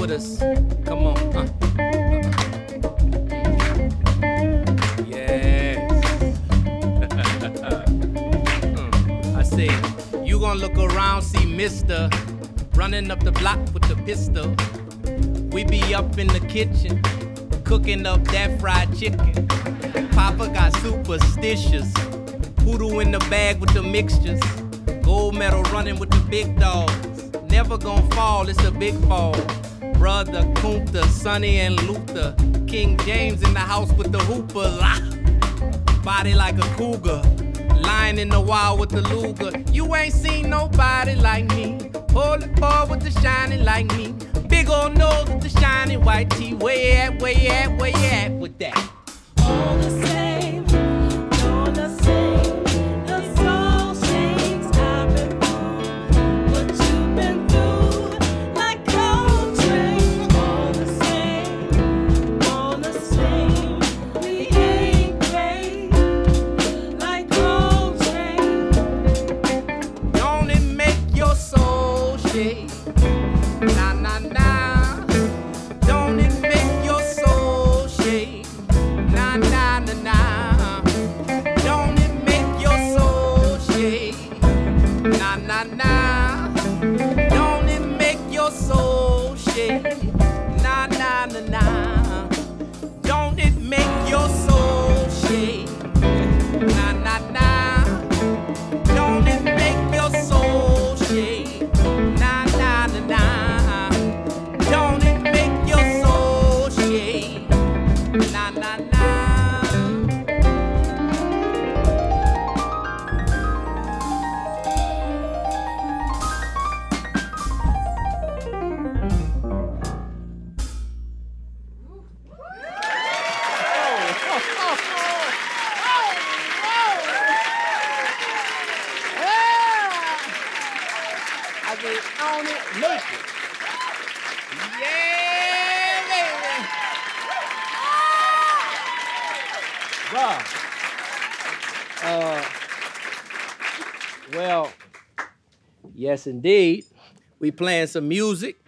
With us. Come on. Uh. Yes. Mm. I said, you gonna look around, see Mister running up the block with the pistol. We be up in the kitchen, cooking up that fried chicken. Papa got superstitious. Hoodoo in the bag with the mixtures. Gold medal running with the big dogs. Never gonna fall, it's a big fall. Brother Kunta, Sonny and Luther. King James in the house with the hooper. Body like a cougar. Lying in the wild with the Luger. You ain't seen nobody like me. Hold boy with the shiny like me. Big old nose with the shiny white teeth. Where you at, you at, you at with that? Nah, nah, well, yes, indeed. We playing some music,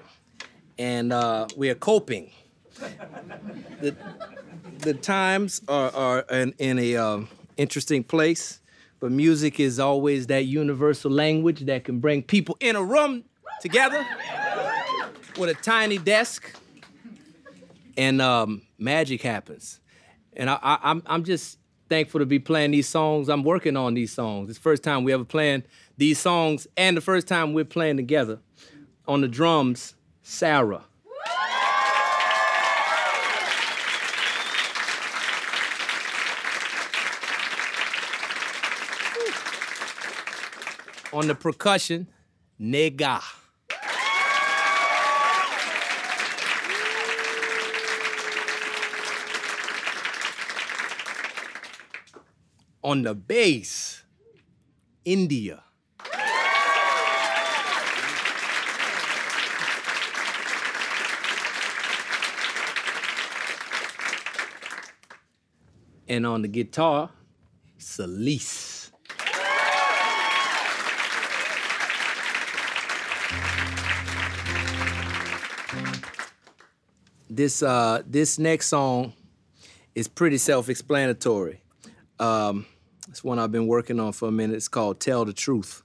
and uh, we are coping. the, the times are, are in, in a um, interesting place, but music is always that universal language that can bring people in a room together with a tiny desk, and um, magic happens. And I, I, I'm, I'm just thankful to be playing these songs. I'm working on these songs. It's the first time we ever playing these songs, and the first time we're playing together. On the drums, Sarah. On the percussion, Nega. On the bass, India. And on the guitar, Celise. This uh this next song is pretty self-explanatory. Um, one I've been working on for a minute. It's called "Tell the Truth."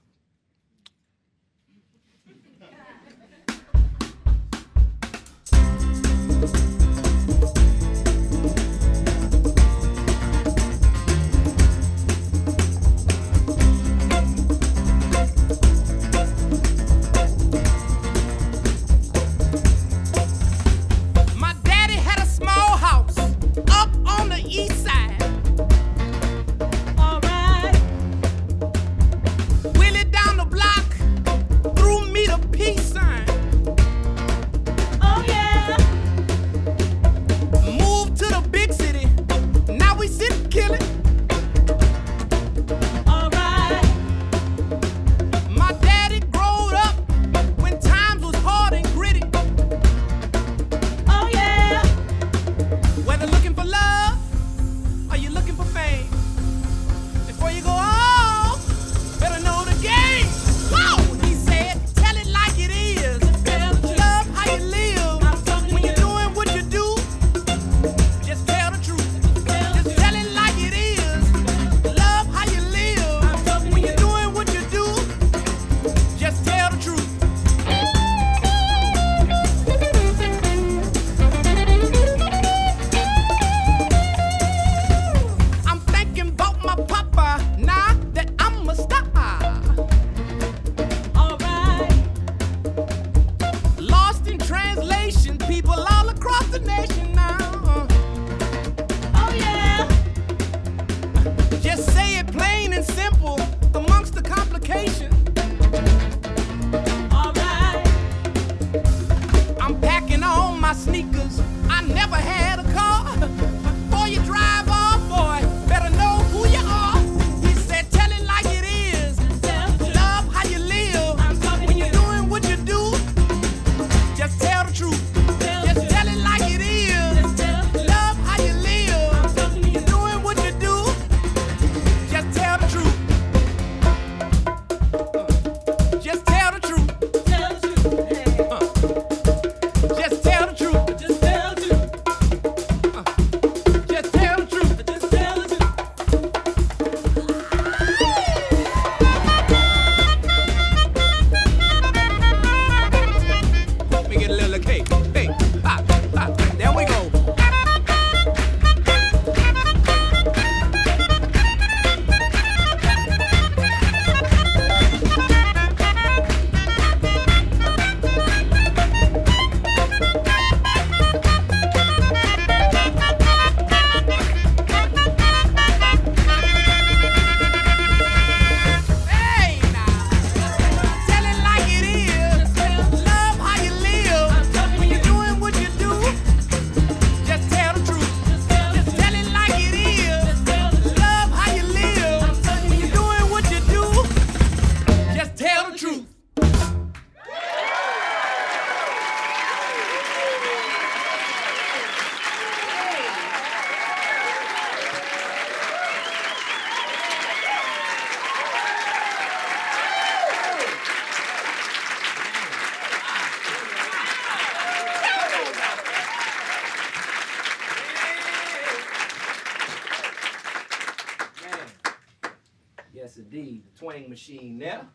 machine there.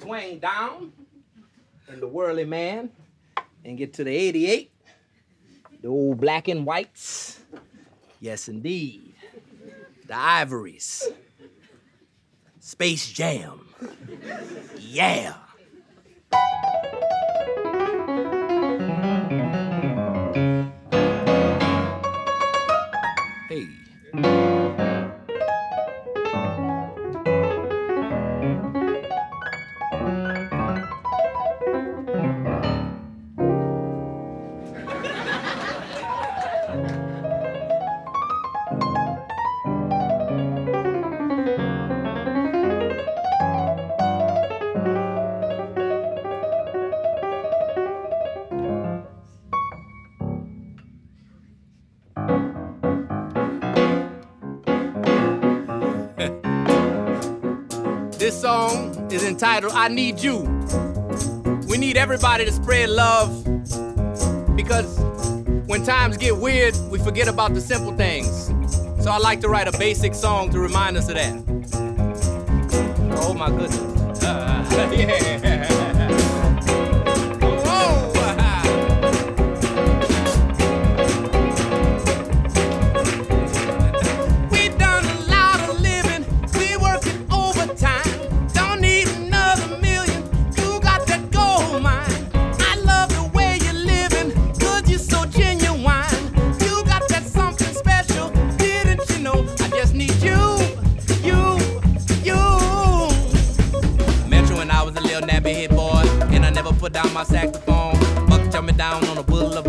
Twang down and the whirly man and get to the 88. The old black and whites. Yes, indeed. The ivories. Space Jam. Yeah. entitled I Need You. We need everybody to spread love because when times get weird, we forget about the simple things. So I like to write a basic song to remind us of that. Oh my goodness. Uh, yeah. down my saxophone. Buck jumping down on the boulevard.